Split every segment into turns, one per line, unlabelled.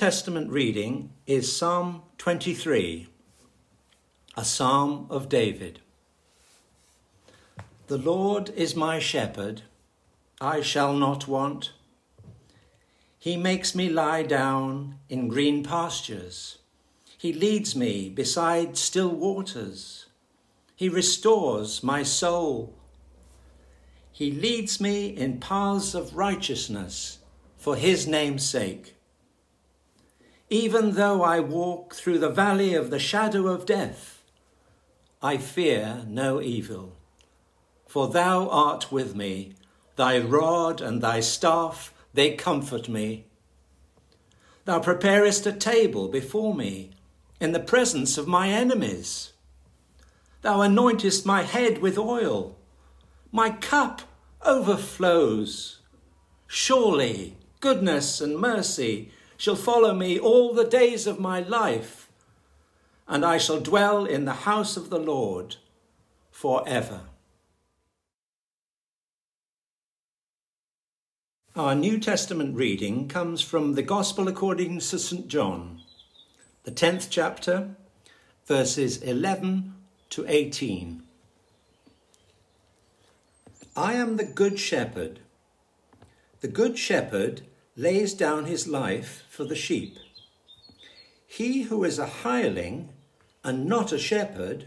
Testament reading is Psalm 23, a psalm of David. The Lord is my shepherd, I shall not want. He makes me lie down in green pastures. He leads me beside still waters. He restores my soul. He leads me in paths of righteousness for his name's sake. Even though I walk through the valley of the shadow of death, I fear no evil. For thou art with me, thy rod and thy staff, they comfort me. Thou preparest a table before me in the presence of my enemies. Thou anointest my head with oil, my cup overflows. Surely goodness and mercy shall follow me all the days of my life, and I shall dwell in the house of the Lord forever. Our New Testament reading comes from the Gospel according to St. John, the 10th chapter, verses 11 to 18. I am the Good Shepherd. The Good Shepherd lays down his life for the sheep. He who is a hireling and not a shepherd,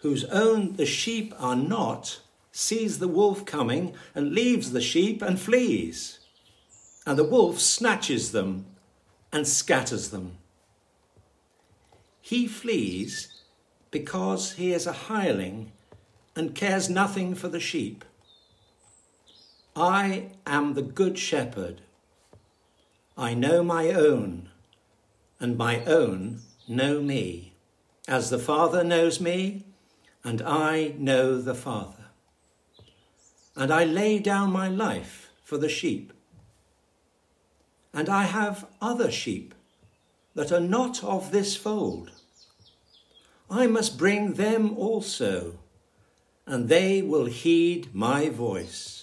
whose own the sheep are not, sees the wolf coming and leaves the sheep and flees. And the wolf snatches them and scatters them. He flees because he is a hireling and cares nothing for the sheep. I am the good shepherd. I know my own, and my own know me, as the Father knows me, and I know the Father. And I lay down my life for the sheep. And I have other sheep that are not of this fold. I must bring them also, and they will heed my voice.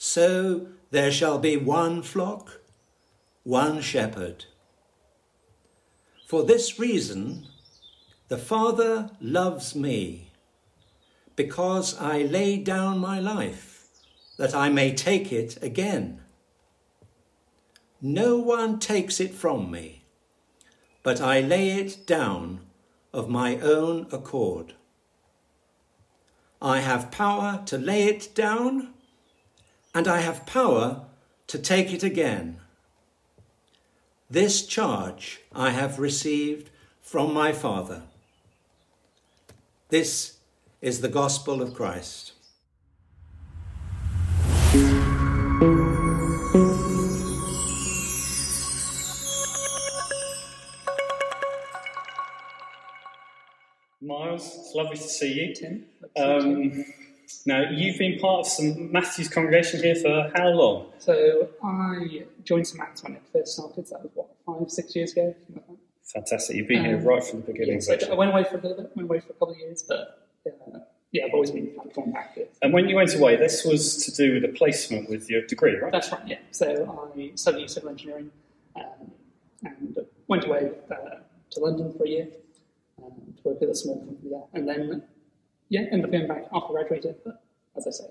So there shall be one flock, one shepherd. For this reason, the Father loves me, because I lay down my life, that I may take it again. No one takes it from me, but I lay it down of my own accord. I have power to lay it down and I have power to take it again. This charge I have received from my Father. This is the gospel of Christ.
Miles, it's lovely to see you. Tim. Um, now, you've been part of St Matthew's congregation here for how long?
So, I joined St Matthew's when it first started, so that was what, five, six years ago? Like
Fantastic. You've been um, here right from the beginning.
Yeah, so I went away for a little bit, went away for a couple of years, but uh, yeah, I've always been kind of going back.
And when you went away, this was to do with a placement with your degree, right?
That's right, yeah. So, I studied civil engineering um, and went away uh, to London for a year um, to work at a small company there. And then yeah, ended up going back after graduated, but as I say,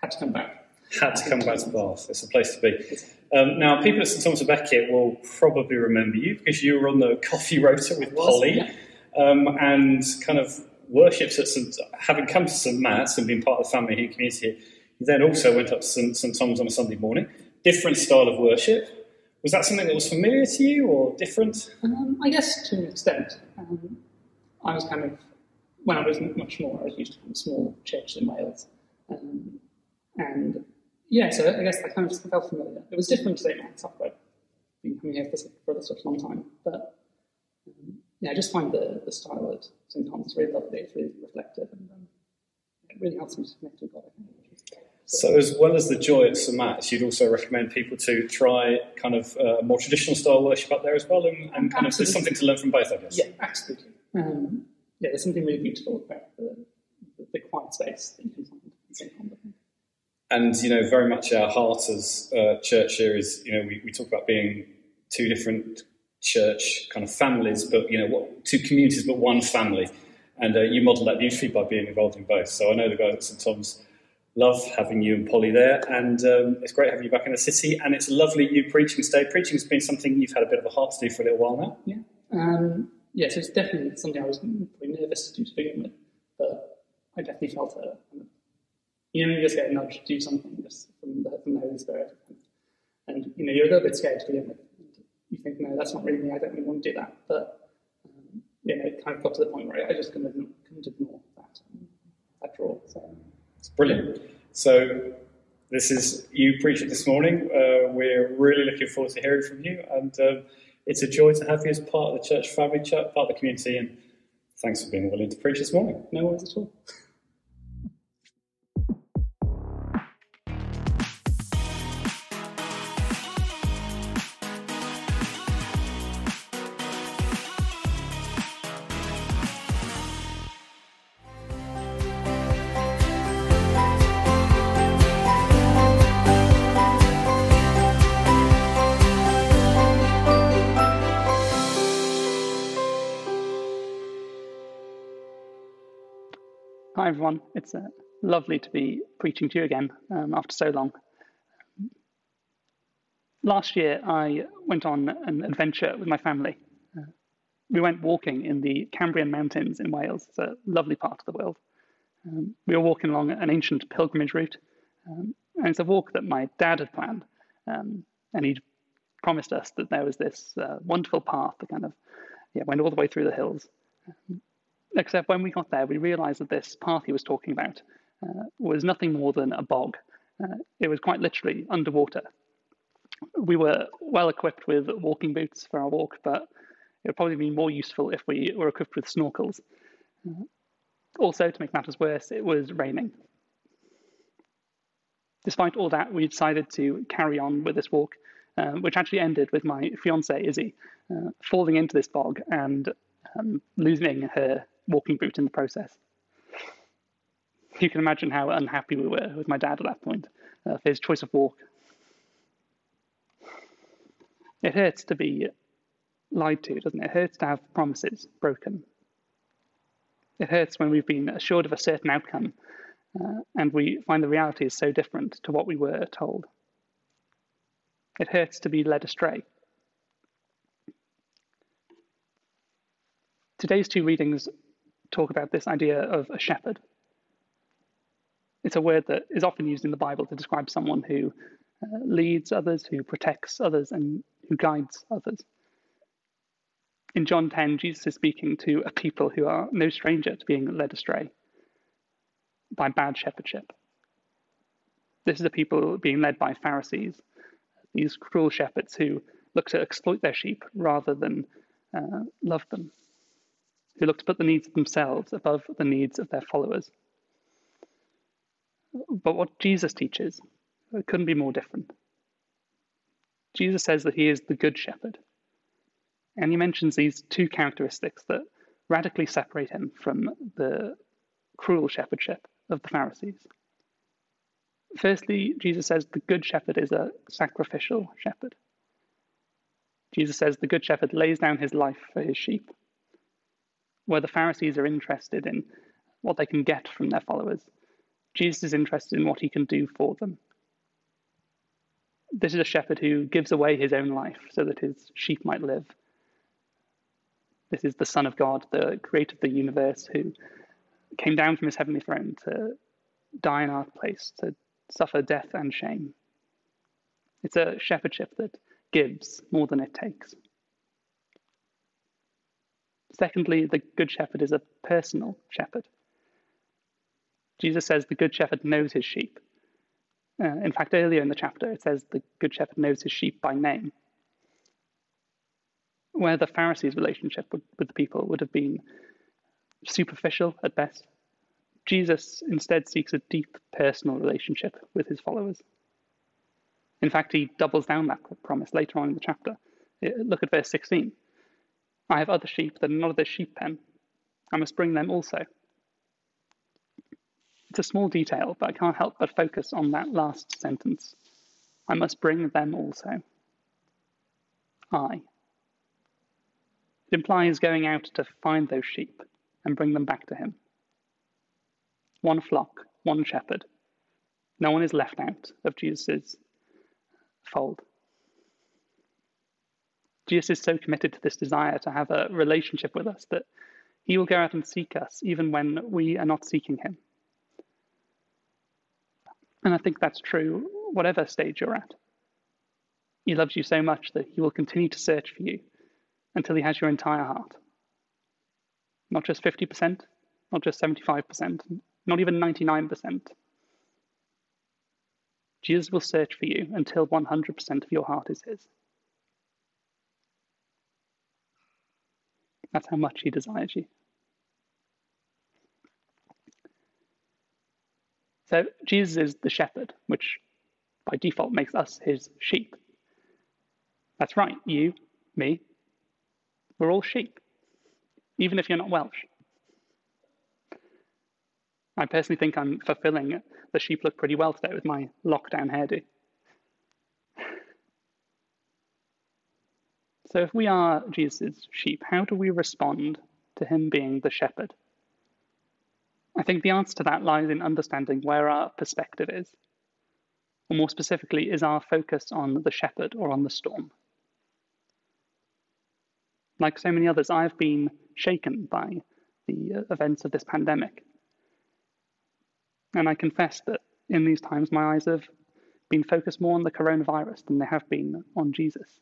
had to come back.
Had to come back to Bath. It's a place to be. Um, now, people at St Thomas à Becket will probably remember you because you were on the coffee rota with Polly yeah. um, and kind of worshipped at St. Having come to St Matt's and been part of the family here, community you then also went up to St, St Thomas on a Sunday morning. Different style of worship. Was that something that was familiar to you or different?
Um, I guess to an extent. Um, I was kind of when I was much more, I was used to small churches in Wales. Um, and yeah, so I guess I kind of felt familiar. It was different to. Matt's after I'd been coming here for, for such a long time. But um, yeah, I just find the, the style at St. Thomas really lovely. It's really reflective and um, it really helps me to connect with God.
So, as well as the joy at St. Matt's, you'd also recommend people to try kind of uh, more traditional style worship up there as well, and, and kind absolutely. of there's something to learn from both, I guess.
Yeah, absolutely. Um, yeah, there's something really beautiful about the, the, the quiet space that you can find in St.
and you know, very much our heart as uh, church here is, you know, we, we talk about being two different church kind of families, but you know, what, two communities, but one family. And uh, you model that beautifully by being involved in both. So I know the guys at St Thomas love having you and Polly there, and um, it's great having you back in the city. And it's lovely you preaching today. Preaching has been something you've had a bit of a heart to do for a little while now.
Yeah, um, yeah. So it's definitely something I was probably nervous to do to begin with, but I definitely felt a you know, you just get a nudge to do something just from the, from the Holy Spirit. And, you know, you're a little bit scared to begin with. You think, no, that's not really me, I don't really want to do that. But, um, you know, it kind of got to the point where I just couldn't, couldn't ignore that, that draw. So.
It's brilliant. So this is you preaching this morning. Uh, we're really looking forward to hearing from you. And um, it's a joy to have you as part of the church family, church, part of the community. And thanks for being willing to preach this morning.
No worries at all. Hi, everyone. It's uh, lovely to be preaching to you again um, after so long. Last year, I went on an adventure with my family. Uh, we went walking in the Cambrian Mountains in Wales. It's a lovely part of the world. Um, we were walking along an ancient pilgrimage route, um, and it's a walk that my dad had planned. Um, and he'd promised us that there was this uh, wonderful path that kind of yeah, went all the way through the hills. Um, Except when we got there, we realized that this path he was talking about uh, was nothing more than a bog. Uh, it was quite literally underwater. We were well equipped with walking boots for our walk, but it would probably be more useful if we were equipped with snorkels. Uh, also, to make matters worse, it was raining. Despite all that, we decided to carry on with this walk, uh, which actually ended with my fiancee, Izzy, uh, falling into this bog and um, losing her walking boot in the process. You can imagine how unhappy we were with my dad at that point uh, for his choice of walk. It hurts to be lied to, doesn't it? It hurts to have promises broken. It hurts when we've been assured of a certain outcome uh, and we find the reality is so different to what we were told. It hurts to be led astray. Today's two readings talk about this idea of a shepherd. It's a word that is often used in the Bible to describe someone who uh, leads others, who protects others, and who guides others. In John 10, Jesus is speaking to a people who are no stranger to being led astray by bad shepherdship. This is a people being led by Pharisees, these cruel shepherds who look to exploit their sheep rather than uh, love them who look to put the needs of themselves above the needs of their followers. But what Jesus teaches couldn't be more different. Jesus says that he is the good shepherd. And he mentions these two characteristics that radically separate him from the cruel shepherdship of the Pharisees. Firstly, Jesus says the good shepherd is a sacrificial shepherd. Jesus says the good shepherd lays down his life for his sheep where the Pharisees are interested in what they can get from their followers, Jesus is interested in what he can do for them. This is a shepherd who gives away his own life so that his sheep might live. This is the Son of God, the creator of the universe, who came down from his heavenly throne to die in our place, to suffer death and shame. It's a shepherdship that gives more than it takes. Secondly, the Good Shepherd is a personal shepherd. Jesus says the Good Shepherd knows his sheep. Uh, in fact, earlier in the chapter, it says the Good Shepherd knows his sheep by name. Where the Pharisees' relationship with, with the people would have been superficial at best, Jesus instead seeks a deep personal relationship with his followers. In fact, he doubles down that promise later on in the chapter. Look at verse 16. I have other sheep that are not of this sheep pen. I must bring them also. It's a small detail, but I can't help but focus on that last sentence. I must bring them also. I. It implies going out to find those sheep and bring them back to him. One flock, one shepherd. No one is left out of Jesus' fold. Jesus is so committed to this desire to have a relationship with us that he will go out and seek us even when we are not seeking him. And I think that's true whatever stage you're at. He loves you so much that he will continue to search for you until he has your entire heart. Not just 50%, not just 75%, not even 99%. Jesus will search for you until 100% of your heart is his. That's how much he desires you. So Jesus is the shepherd, which by default makes us his sheep. That's right, you, me, we're all sheep, even if you're not Welsh. I personally think I'm fulfilling the sheep look pretty well today with my lockdown hairdo. So, if we are Jesus' sheep, how do we respond to him being the shepherd? I think the answer to that lies in understanding where our perspective is. Or more specifically, is our focus on the shepherd or on the storm? Like so many others, I've been shaken by the uh, events of this pandemic. And I confess that in these times, my eyes have been focused more on the coronavirus than they have been on Jesus.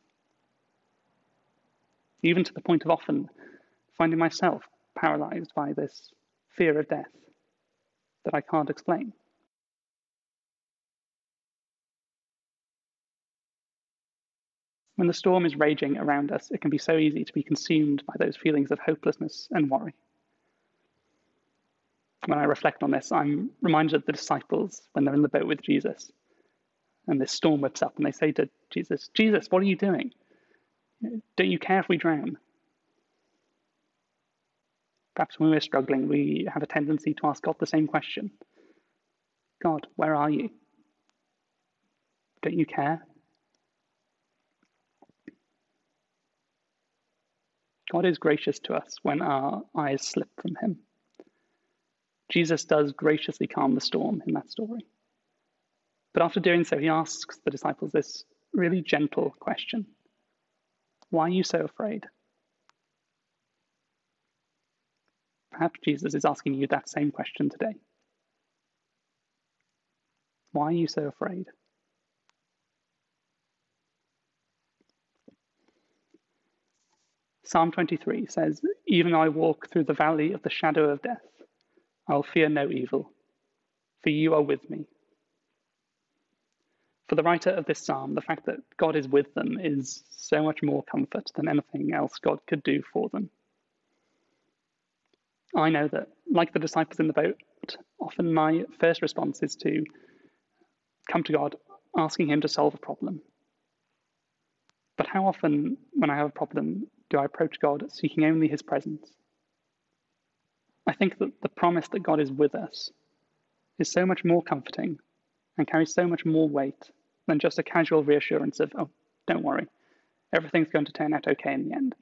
Even to the point of often finding myself paralyzed by this fear of death that I can't explain. When the storm is raging around us, it can be so easy to be consumed by those feelings of hopelessness and worry. When I reflect on this, I'm reminded of the disciples when they're in the boat with Jesus. And this storm whips up, and they say to Jesus, Jesus, what are you doing? Don't you care if we drown? Perhaps when we're struggling, we have a tendency to ask God the same question God, where are you? Don't you care? God is gracious to us when our eyes slip from Him. Jesus does graciously calm the storm in that story. But after doing so, he asks the disciples this really gentle question Why are you so afraid? Perhaps Jesus is asking you that same question today. Why are you so afraid? Psalm 23 says, Even though I walk through the valley of the shadow of death, I'll fear no evil, for you are with me. For the writer of this psalm, the fact that God is with them is so much more comfort than anything else God could do for them. I know that, like the disciples in the boat, often my first response is to come to God asking Him to solve a problem. But how often, when I have a problem, do I approach God seeking only His presence? I think that the promise that God is with us is so much more comforting and carries so much more weight than just a casual reassurance of, oh, don't worry, everything's going to turn out okay in the end.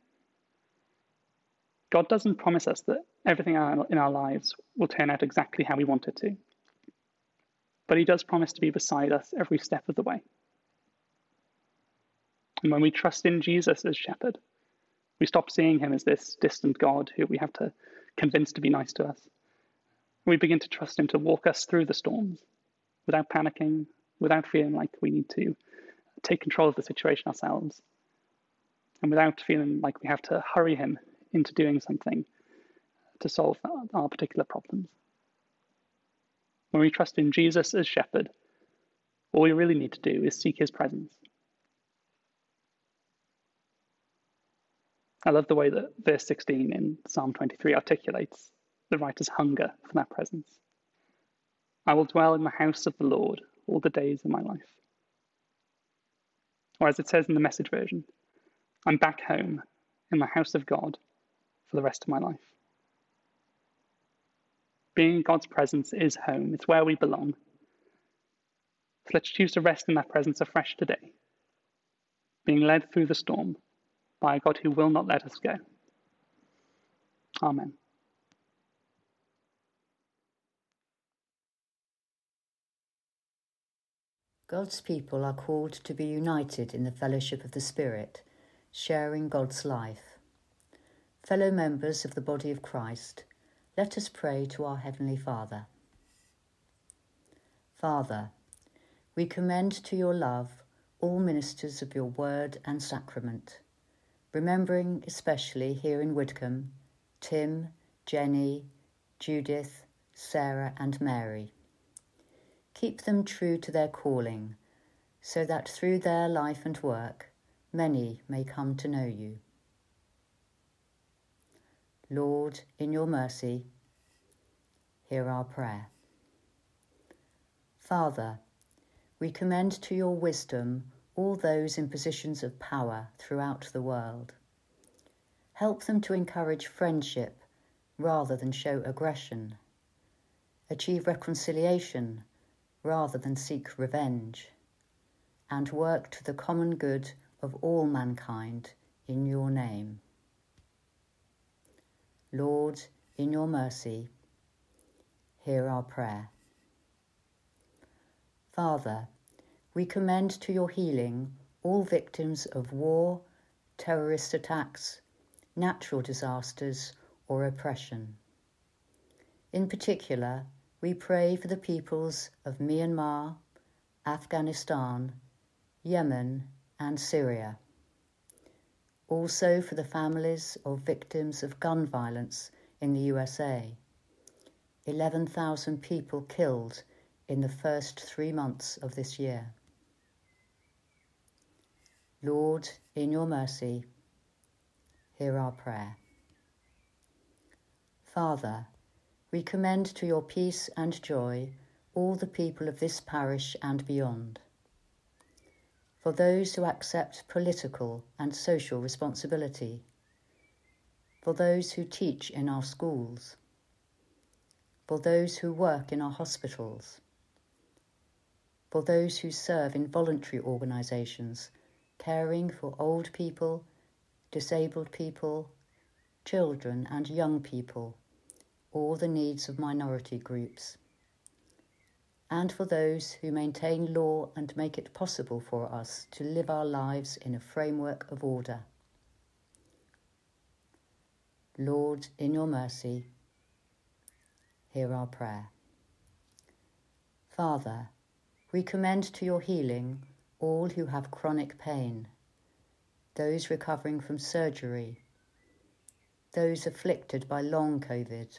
God doesn't promise us that everything in our lives will turn out exactly how we want it to. But He does promise to be beside us every step of the way. And when we trust in Jesus as shepherd, we stop seeing Him as this distant God who we have to convince to be nice to us. We begin to trust Him to walk us through the storms without panicking, without feeling like we need to take control of the situation ourselves, and without feeling like we have to hurry Him into doing something to solve our particular problems. When we trust in Jesus as shepherd, all we really need to do is seek his presence. I love the way that verse 16 in Psalm 23 articulates the writer's hunger for that presence. I will dwell in the house of the Lord all the days of my life. Or as it says in the message version, I'm back home in the house of God for the rest of my life. Being in God's presence is home, it's where we belong. So let's choose to rest in that presence afresh today, being led through the storm by a God who will not let us go. Amen.
God's people are called to be united in the fellowship of the Spirit, sharing God's life. Fellow members of the body of Christ, let us pray to our Heavenly Father. Father, we commend to your love all ministers of your word and sacrament, remembering especially here in Widcombe Tim, Jenny, Judith, Sarah, and Mary. Keep them true to their calling, so that through their life and work many may come to know you. Lord, in your mercy, hear our prayer. Father, we commend to your wisdom all those in positions of power throughout the world. Help them to encourage friendship rather than show aggression, achieve reconciliation rather than seek revenge, and work to the common good of all mankind in your name. Lord, in your mercy, hear our prayer. Father, we commend to your healing all victims of war, terrorist attacks, natural disasters, or oppression. In particular, we pray for the peoples of Myanmar, Afghanistan, Yemen, and Syria. Also for the families of victims of gun violence in the USA. 11,000 people killed in the first three months of this year. Lord, in your mercy, hear our prayer. Father, we commend to your peace and joy all the people of this parish and beyond. For those who accept political and social responsibility, for those who teach in our schools, for those who work in our hospitals, for those who serve in voluntary organisations caring for old people, disabled people, children, and young people all the needs of minority groups, and for those who maintain law and make it possible for us to live our lives in a framework of order. Lord, in your mercy, hear our prayer. Father, we commend to your healing all who have chronic pain, those recovering from surgery, those afflicted by long COVID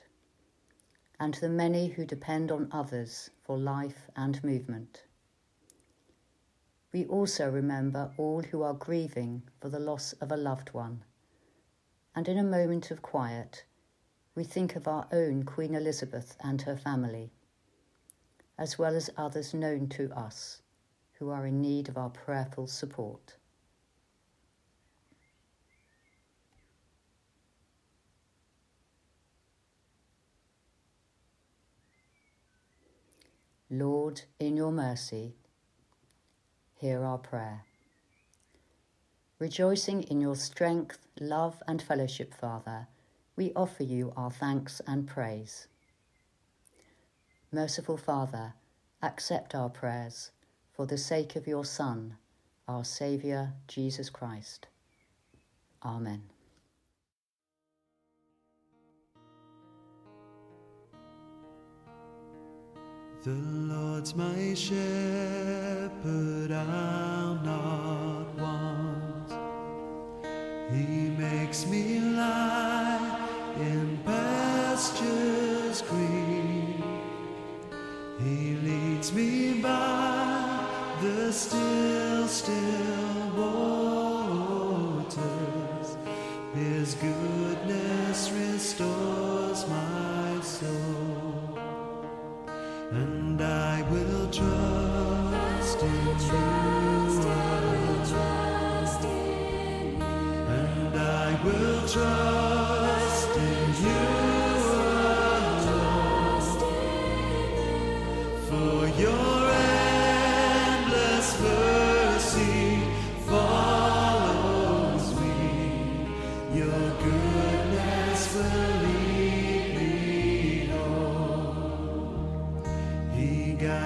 and the many who depend on others for life and movement. We also remember all who are grieving for the loss of a loved one, and in a moment of quiet, we think of our own Queen Elizabeth and her family, as well as others known to us who are in need of our prayerful support. Lord, in your mercy, hear our prayer. Rejoicing in your strength, love, and fellowship, Father, we offer you our thanks and praise. Merciful Father, accept our prayers for the sake of your Son, our Saviour, Jesus Christ. Amen.
The Lord's my shepherd, I'll not want. He makes me lie in pastures green. He leads me by the still, still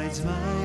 guides my